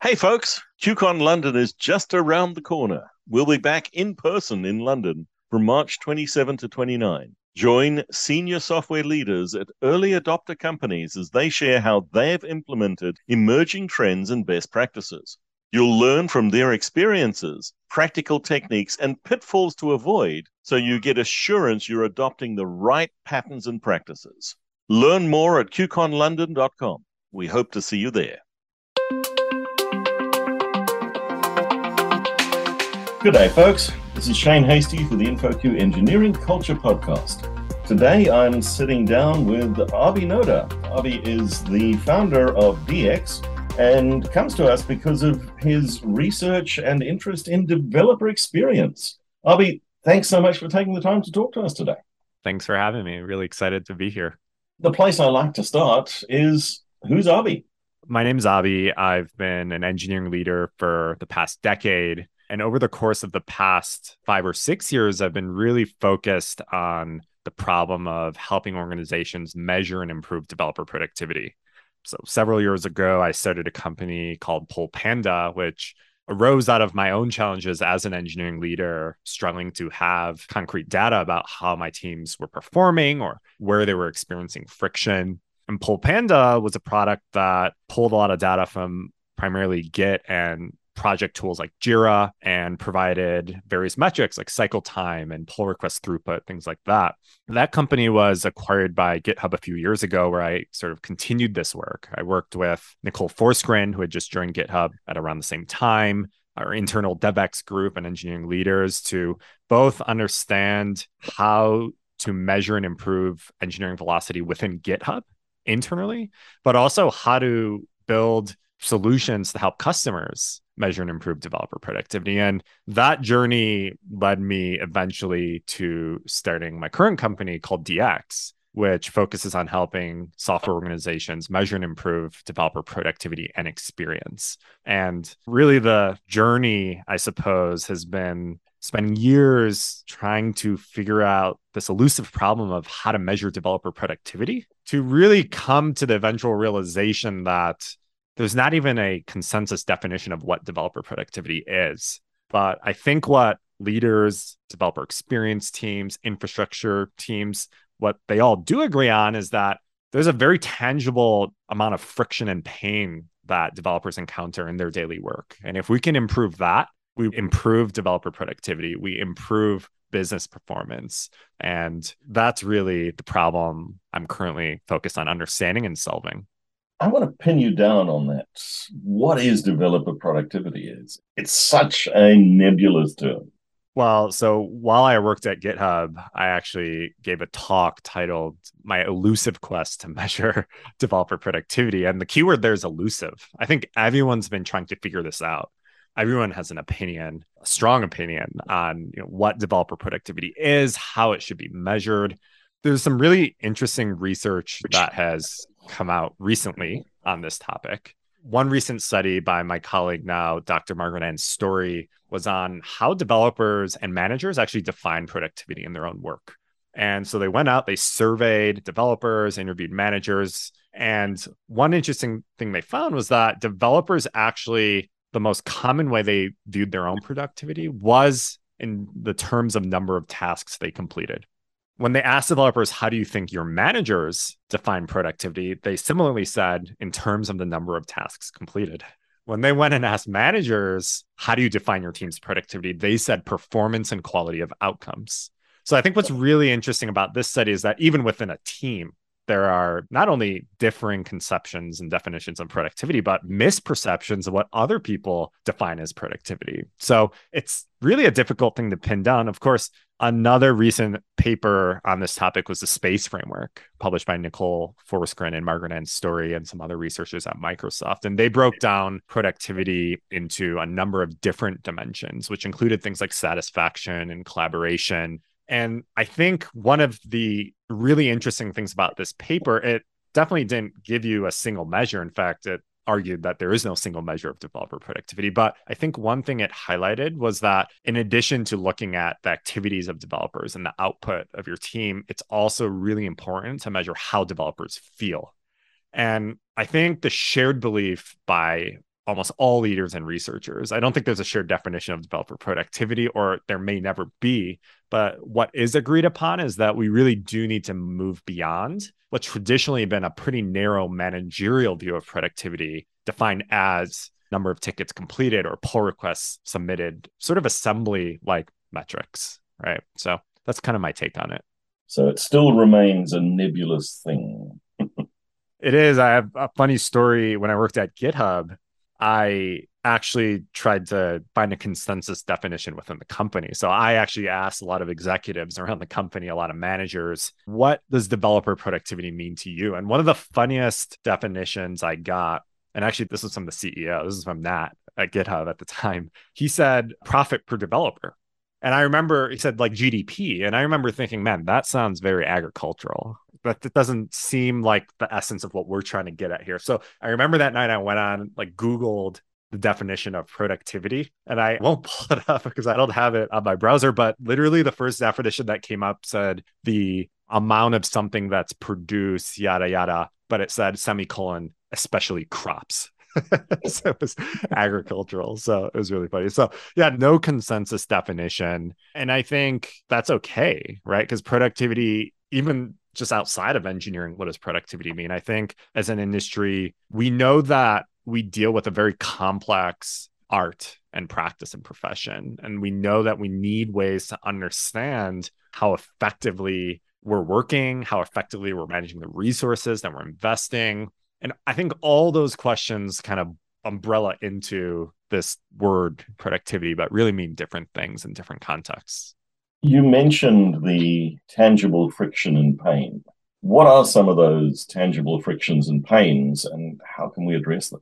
Hey, folks, QCon London is just around the corner. We'll be back in person in London from March 27 to 29. Join senior software leaders at early adopter companies as they share how they've implemented emerging trends and best practices. You'll learn from their experiences, practical techniques, and pitfalls to avoid so you get assurance you're adopting the right patterns and practices. Learn more at qconlondon.com. We hope to see you there. Good day, folks. This is Shane Hastie for the InfoQ Engineering Culture Podcast. Today I'm sitting down with Abi Noda. Abi is the founder of DX and comes to us because of his research and interest in developer experience. Abi, thanks so much for taking the time to talk to us today. Thanks for having me. Really excited to be here. The place I like to start is who's Abi? My name's Abi. I've been an engineering leader for the past decade and over the course of the past five or six years, I've been really focused on the problem of helping organizations measure and improve developer productivity. So, several years ago, I started a company called Pull Panda, which arose out of my own challenges as an engineering leader, struggling to have concrete data about how my teams were performing or where they were experiencing friction. And Pull Panda was a product that pulled a lot of data from primarily Git and project tools like Jira and provided various metrics like cycle time and pull request throughput, things like that. That company was acquired by GitHub a few years ago, where I sort of continued this work. I worked with Nicole Forsgren, who had just joined GitHub at around the same time, our internal DevX group and engineering leaders to both understand how to measure and improve engineering velocity within GitHub internally, but also how to build solutions to help customers measure and improve developer productivity. And that journey led me eventually to starting my current company called DX, which focuses on helping software organizations measure and improve developer productivity and experience. And really, the journey, I suppose, has been spending years trying to figure out this elusive problem of how to measure developer productivity to really come to the eventual realization that there's not even a consensus definition of what developer productivity is. But I think what leaders, developer experience teams, infrastructure teams, what they all do agree on is that there's a very tangible amount of friction and pain that developers encounter in their daily work. And if we can improve that, we improve developer productivity, we improve business performance. And that's really the problem I'm currently focused on understanding and solving. I want to pin you down on that. What is developer productivity? Is it's such a nebulous term. Well, so while I worked at GitHub, I actually gave a talk titled My Elusive Quest to Measure Developer Productivity. And the keyword there is elusive. I think everyone's been trying to figure this out. Everyone has an opinion, a strong opinion on you know, what developer productivity is, how it should be measured. There's some really interesting research that has come out recently on this topic. One recent study by my colleague now, Dr. Margaret-Anne Storey, was on how developers and managers actually define productivity in their own work. And so they went out, they surveyed developers, interviewed managers. And one interesting thing they found was that developers actually, the most common way they viewed their own productivity was in the terms of number of tasks they completed when they asked developers, how do you think your managers define productivity? They similarly said in terms of the number of tasks completed. When they went and asked managers, how do you define your team's productivity? They said performance and quality of outcomes. So I think what's really interesting about this study is that even within a team, there are not only differing conceptions and definitions of productivity, but misperceptions of what other people define as productivity. So it's really a difficult thing to pin down. Of course, another recent paper on this topic was the space framework published by Nicole Forsgren and Margaret-Anne Storey and some other researchers at Microsoft. And they broke down productivity into a number of different dimensions, which included things like satisfaction and collaboration and I think one of the really interesting things about this paper, it definitely didn't give you a single measure. In fact, it argued that there is no single measure of developer productivity. But I think one thing it highlighted was that in addition to looking at the activities of developers and the output of your team, it's also really important to measure how developers feel. And I think the shared belief by almost all leaders and researchers. I don't think there's a shared definition of developer productivity, or there may never be. But what is agreed upon is that we really do need to move beyond what's traditionally been a pretty narrow managerial view of productivity, defined as number of tickets completed or pull requests submitted, sort of assembly like metrics, right? So that's kind of my take on it. So it still remains a nebulous thing. it is. I have a funny story. When I worked at GitHub, I actually tried to find a consensus definition within the company. So I actually asked a lot of executives around the company, a lot of managers, what does developer productivity mean to you? And one of the funniest definitions I got, and actually this was from the CEO, this is from Nat at GitHub at the time. He said profit per developer. And I remember he said like GDP. And I remember thinking, man, that sounds very agricultural. But it doesn't seem like the essence of what we're trying to get at here. So I remember that night I went on, like, Googled the definition of productivity. And I won't pull it up because I don't have it on my browser. But literally, the first definition that came up said the amount of something that's produced, yada, yada. But it said semicolon, especially crops. so it was agricultural. So it was really funny. So yeah, no consensus definition. And I think that's okay, right? Because productivity, even just outside of engineering, what does productivity mean? I think as an industry, we know that we deal with a very complex art and practice and profession. And we know that we need ways to understand how effectively we're working, how effectively we're managing the resources that we're investing, and I think all those questions kind of umbrella into this word productivity, but really mean different things in different contexts. You mentioned the tangible friction and pain. What are some of those tangible frictions and pains, and how can we address them?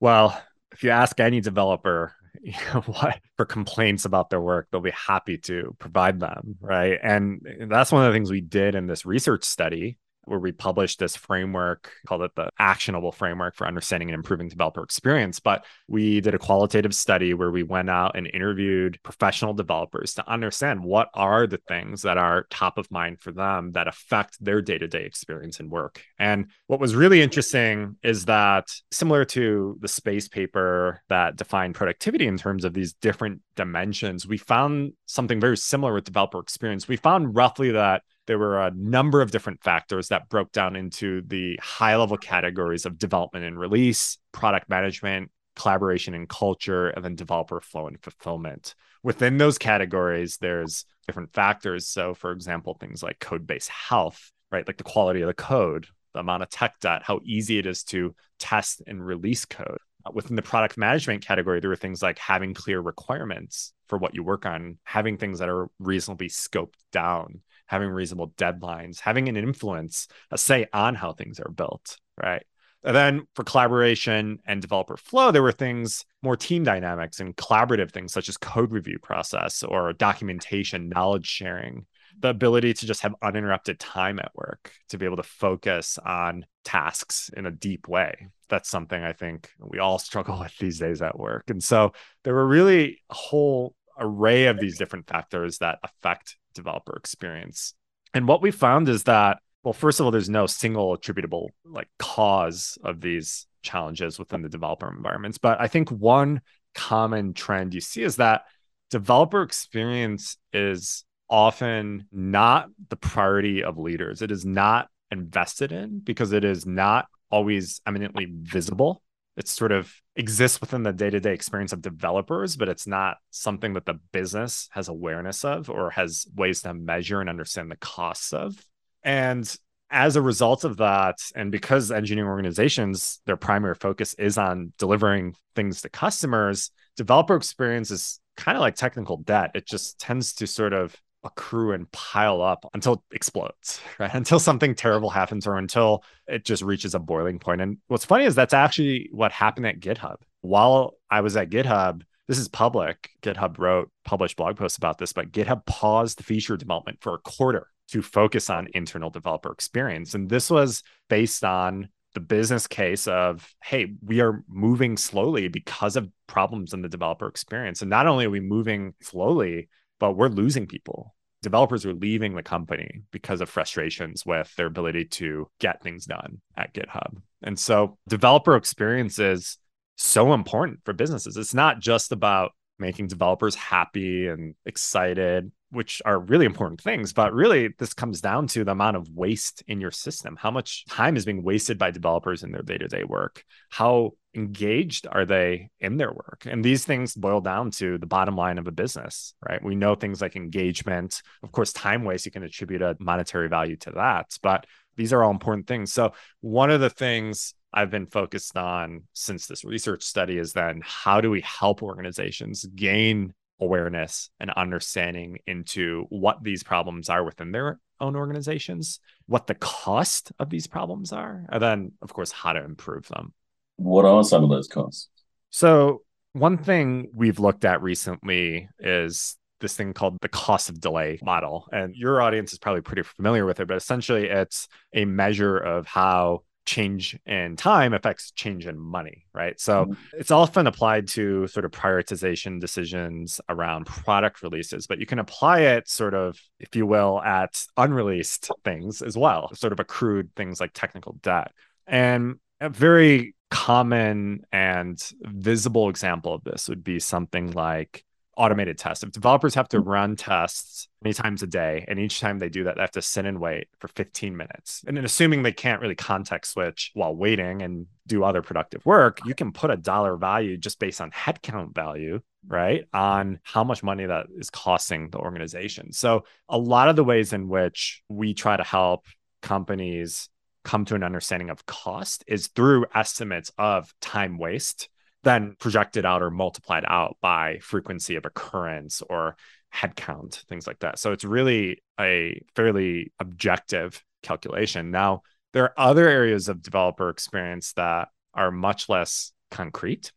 Well, if you ask any developer you know, what for complaints about their work, they'll be happy to provide them, right? And that's one of the things we did in this research study where we published this framework, called it the actionable framework for understanding and improving developer experience. But we did a qualitative study where we went out and interviewed professional developers to understand what are the things that are top of mind for them that affect their day to day experience and work. And what was really interesting is that similar to the space paper that defined productivity in terms of these different dimensions, we found something very similar with developer experience. We found roughly that there were a number of different factors that broke down into the high level categories of development and release, product management, collaboration and culture, and then developer flow and fulfillment. Within those categories, there's different factors. So, for example, things like code base health, right? Like the quality of the code, the amount of tech debt, how easy it is to test and release code. Uh, within the product management category, there were things like having clear requirements for what you work on, having things that are reasonably scoped down, having reasonable deadlines, having an influence, a say on how things are built, right? And then for collaboration and developer flow, there were things more team dynamics and collaborative things such as code review process or documentation, knowledge sharing, the ability to just have uninterrupted time at work, to be able to focus on tasks in a deep way. That's something I think we all struggle with these days at work. And so there were really a whole array of these different factors that affect developer experience. And what we found is that, well, first of all, there's no single attributable like cause of these challenges within the developer environments. But I think one common trend you see is that developer experience is often not the priority of leaders. It is not invested in because it is not always eminently visible It's sort of exists within the day-to-day experience of developers but it's not something that the business has awareness of or has ways to measure and understand the costs of. And as a result of that and because engineering organizations their primary focus is on delivering things to customers developer experience is kind of like technical debt. It just tends to sort of accrue and pile up until it explodes, right? Until something terrible happens or until it just reaches a boiling point. And what's funny is that's actually what happened at GitHub. While I was at GitHub, this is public. GitHub wrote published blog posts about this, but GitHub paused the feature development for a quarter to focus on internal developer experience. And this was based on the business case of, hey, we are moving slowly because of problems in the developer experience. And not only are we moving slowly, but we're losing people. Developers are leaving the company because of frustrations with their ability to get things done at GitHub. And so developer experience is so important for businesses. It's not just about making developers happy and excited, which are really important things. But really, this comes down to the amount of waste in your system. How much time is being wasted by developers in their day to day work? How engaged are they in their work? And these things boil down to the bottom line of a business, right? We know things like engagement, of course, time waste, you can attribute a monetary value to that. But these are all important things. So, one of the things I've been focused on since this research study is then how do we help organizations gain awareness and understanding into what these problems are within their own organizations, what the cost of these problems are, and then, of course, how to improve them. What are some of those costs? So, one thing we've looked at recently is this thing called the cost of delay model. And your audience is probably pretty familiar with it, but essentially it's a measure of how change in time affects change in money, right? So mm-hmm. it's often applied to sort of prioritization decisions around product releases, but you can apply it sort of, if you will, at unreleased things as well, sort of accrued things like technical debt. And a very common and visible example of this would be something like automated tests. If developers have to mm. run tests many times a day, and each time they do that, they have to sit and wait for 15 minutes. And then assuming they can't really context switch while waiting and do other productive work, you can put a dollar value just based on headcount value, right? On how much money that is costing the organization. So a lot of the ways in which we try to help companies come to an understanding of cost is through estimates of time waste then projected out or multiplied out by frequency of occurrence or headcount, things like that. So it's really a fairly objective calculation. Now, there are other areas of developer experience that are much less concrete.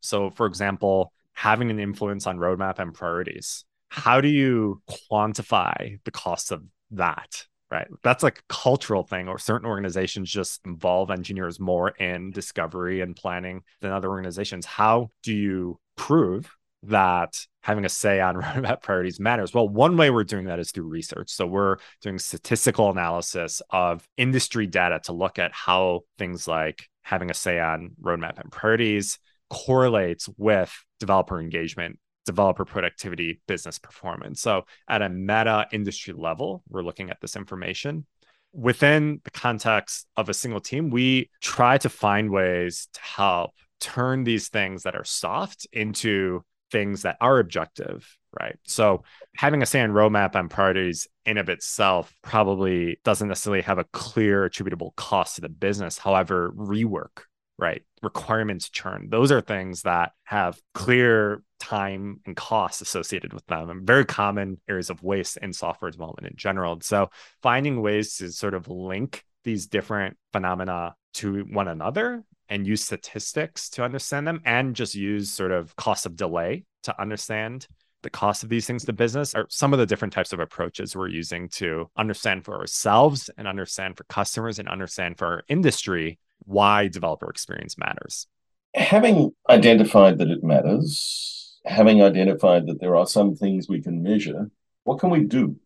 So, for example, having an influence on roadmap and priorities. How do you quantify the cost of that? Right? That's like a cultural thing, or certain organizations just involve engineers more in discovery and planning than other organizations. How do you prove that having a say on roadmap priorities matters? Well, one way we're doing that is through research. So we're doing statistical analysis of industry data to look at how things like having a say on roadmap and priorities correlates with developer engagement developer productivity, business performance. So, at a meta industry level, we're looking at this information. Within the context of a single team, we try to find ways to help turn these things that are soft into things that are objective, right? So, having a sand roadmap and priorities in of itself probably doesn't necessarily have a clear attributable cost to the business. However, rework right? Requirements churn. Those are things that have clear time and costs associated with them and very common areas of waste in software development in general. So finding ways to sort of link these different phenomena to one another and use statistics to understand them and just use sort of cost of delay to understand the cost of these things to business are some of the different types of approaches we're using to understand for ourselves and understand for customers and understand for our industry why developer experience matters. Having identified that it matters, having identified that there are some things we can measure, what can we do?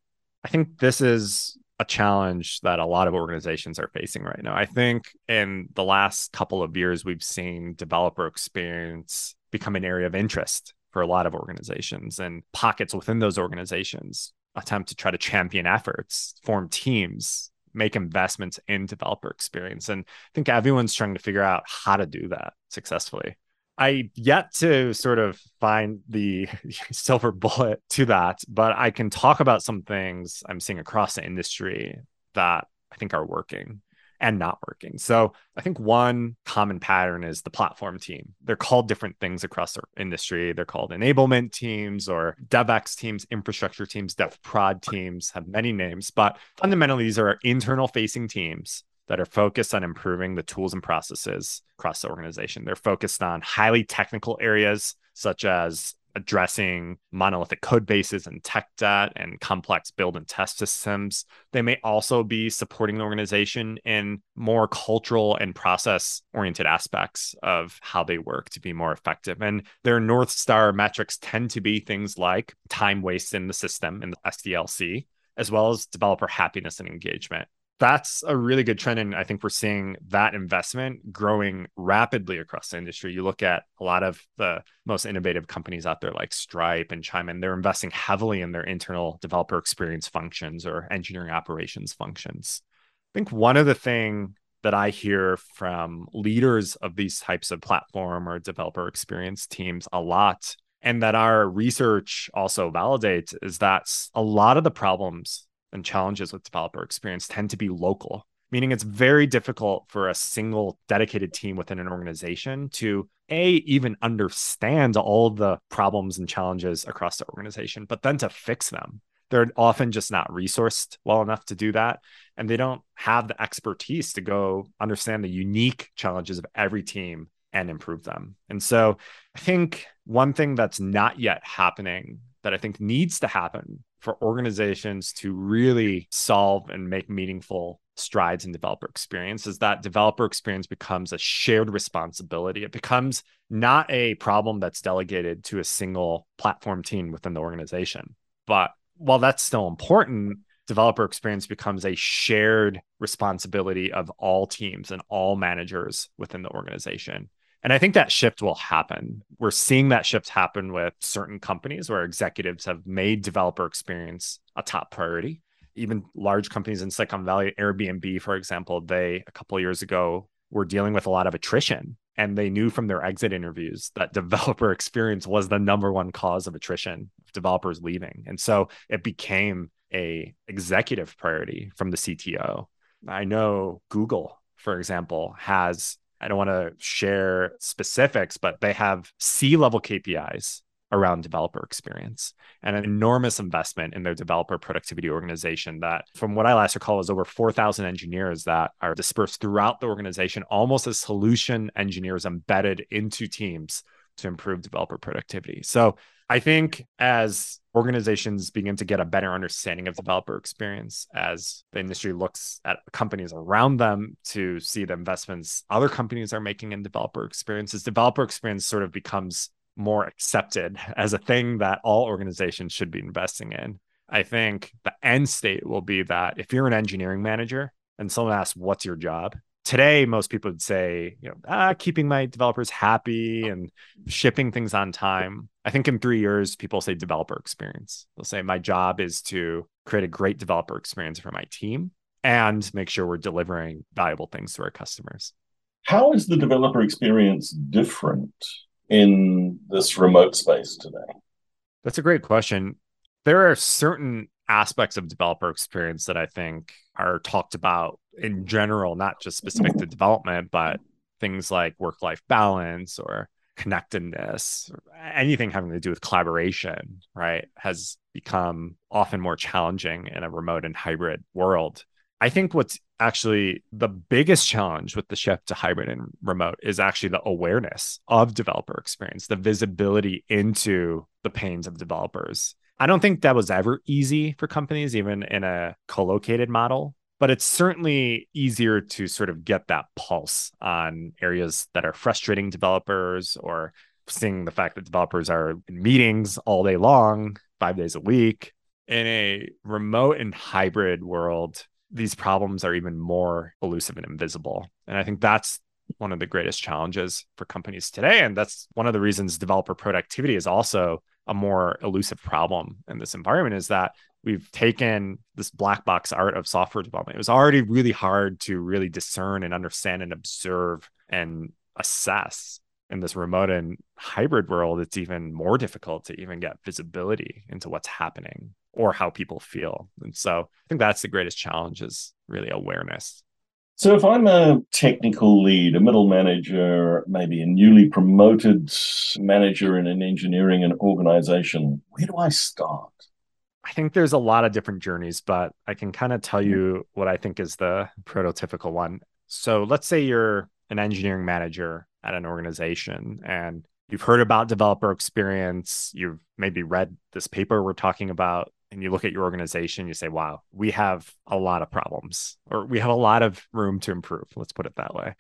I think this is a challenge that a lot of organizations are facing right now. I think in the last couple of years, we've seen developer experience become an area of interest for a lot of organizations and pockets within those organizations attempt to try to champion efforts, form teams, make investments in developer experience. And I think everyone's trying to figure out how to do that successfully. I yet to sort of find the silver bullet to that, but I can talk about some things I'm seeing across the industry that I think are working and not working. So I think one common pattern is the platform team. They're called different things across the industry. They're called enablement teams or DevX teams, infrastructure teams, dev prod teams, have many names, but fundamentally these are internal facing teams that are focused on improving the tools and processes across the organization. They're focused on highly technical areas such as addressing monolithic code bases and tech debt and complex build and test systems. They may also be supporting the organization in more cultural and process oriented aspects of how they work to be more effective. And their North Star metrics tend to be things like time waste in the system in the SDLC, as well as developer happiness and engagement. That's a really good trend. And I think we're seeing that investment growing rapidly across the industry. You look at a lot of the most innovative companies out there like Stripe and Chime, and they're investing heavily in their internal developer experience functions or engineering operations functions. I think one of the thing that I hear from leaders of these types of platform or developer experience teams a lot, and that our research also validates, is that a lot of the problems and challenges with developer experience tend to be local, meaning it's very difficult for a single dedicated team within an organization to a even understand all the problems and challenges across the organization, but then to fix them. They're often just not resourced well enough to do that. And they don't have the expertise to go understand the unique challenges of every team and improve them. And so I think one thing that's not yet happening that I think needs to happen for organizations to really solve and make meaningful strides in developer experience is that developer experience becomes a shared responsibility. It becomes not a problem that's delegated to a single platform team within the organization. But while that's still important, developer experience becomes a shared responsibility of all teams and all managers within the organization. And I think that shift will happen. We're seeing that shift happen with certain companies where executives have made developer experience a top priority. Even large companies in Silicon Valley, Airbnb, for example, they a couple years ago were dealing with a lot of attrition. And they knew from their exit interviews that developer experience was the number one cause of attrition, developers leaving. And so it became a executive priority from the CTO. I know Google, for example, has I don't want to share specifics, but they have C level KPIs around developer experience and an enormous investment in their developer productivity organization that from what i last recall is over 4000 engineers that are dispersed throughout the organization almost as solution engineers embedded into teams to improve developer productivity. So I think as organizations begin to get a better understanding of developer experience, as the industry looks at companies around them to see the investments other companies are making in developer experiences, developer experience sort of becomes more accepted as a thing that all organizations should be investing in. I think the end state will be that if you're an engineering manager and someone asks, What's your job? Today most people would say you know ah, keeping my developers happy and shipping things on time. I think in three years people say developer experience. They'll say my job is to create a great developer experience for my team and make sure we're delivering valuable things to our customers. How is the developer experience different in this remote space today? That's a great question. There are certain aspects of developer experience that i think are talked about in general, not just specific to development, but things like work life balance or connectedness, or anything having to do with collaboration, right, has become often more challenging in a remote and hybrid world. I think what's actually the biggest challenge with the shift to hybrid and remote is actually the awareness of developer experience, the visibility into the pains of developers. I don't think that was ever easy for companies, even in a co located model but it's certainly easier to sort of get that pulse on areas that are frustrating developers or seeing the fact that developers are in meetings all day long, five days a week. In a remote and hybrid world, these problems are even more elusive and invisible. And I think that's one of the greatest challenges for companies today. And that's one of the reasons developer productivity is also a more elusive problem in this environment is that we've taken this black box art of software development. It was already really hard to really discern and understand and observe and assess in this remote and hybrid world. It's even more difficult to even get visibility into what's happening or how people feel. And so I think that's the greatest challenge is really awareness. So, if I'm a technical lead, a middle manager, maybe a newly promoted manager in an engineering and organization, where do I start? I think there's a lot of different journeys, but I can kind of tell mm-hmm. you what I think is the prototypical one. So, let's say you're an engineering manager at an organization and you've heard about developer experience, you've maybe read this paper we're talking about, and you look at your organization, you say, wow, we have a lot of problems or we have a lot of room to improve. Let's put it that way.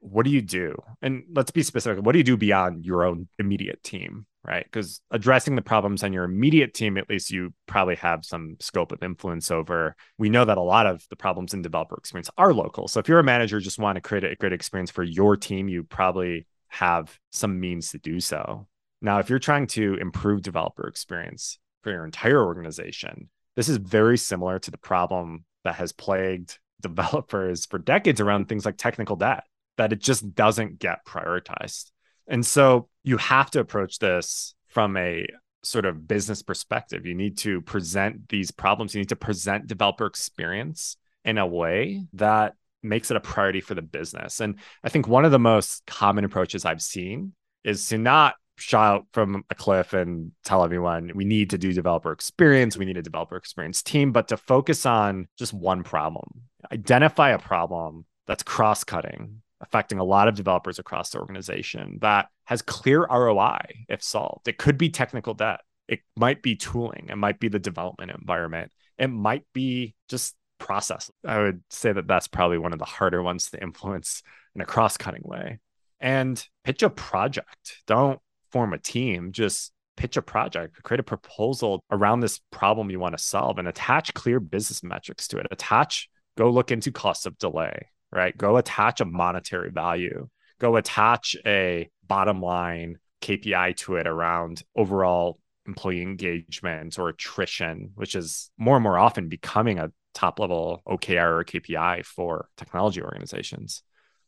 What do you do? And let's be specific. What do you do beyond your own immediate team? right? Because addressing the problems on your immediate team, at least you probably have some scope of influence over. We know that a lot of the problems in developer experience are local. So if you're a manager, just want to create a great experience for your team, you probably have some means to do so. Now, if you're trying to improve developer experience for your entire organization, this is very similar to the problem that has plagued developers for decades around things like technical debt, that it just doesn't get prioritized. And so you have to approach this from a sort of business perspective. You need to present these problems, you need to present developer experience in a way that makes it a priority for the business. And I think one of the most common approaches I've seen is to not shout from a cliff and tell everyone we need to do developer experience, we need a developer experience team, but to focus on just one problem. Identify a problem that's cross cutting, affecting a lot of developers across the organization that has clear ROI if solved. It could be technical debt, it might be tooling, it might be the development environment, it might be just process. I would say that that's probably one of the harder ones to influence in a cross cutting way. And pitch a project. Don't form a team, just pitch a project, create a proposal around this problem you want to solve and attach clear business metrics to it. Attach, go look into cost of delay, right? Go attach a monetary value, go attach a bottom line KPI to it around overall employee engagement or attrition, which is more and more often becoming a top level OKR or KPI for technology organizations.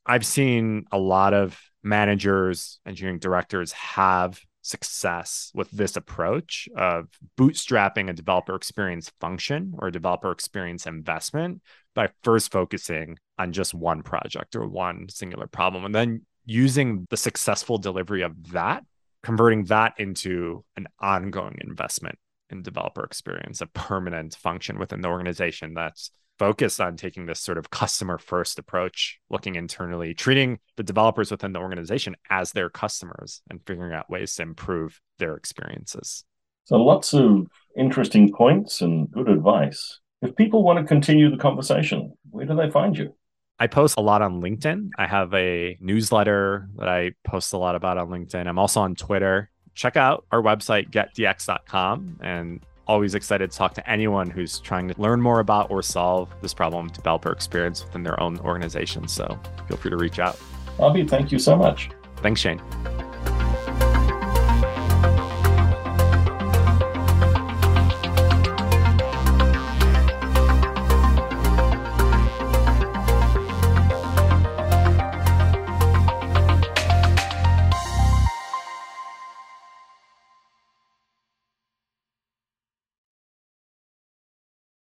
I've seen a lot of managers, engineering directors have success with this approach of bootstrapping a developer experience function or developer experience investment by first focusing on just one project or one singular problem and then using the successful delivery of that converting that into an ongoing investment in developer experience a permanent function within the organization that's focused on taking this sort of customer first approach, looking internally, treating the developers within the organization as their customers and figuring out ways to improve their experiences. So, lots of interesting points and good advice. If people want to continue the conversation, where do they find you? I post a lot on LinkedIn. I have a newsletter that I post a lot about on LinkedIn. I'm also on Twitter. Check out our website, getdx.com, and always excited to talk to anyone who's trying to learn more about or solve this problem developer experience within their own organization. So feel free to reach out. Abi, thank you so much. Thanks, Shane.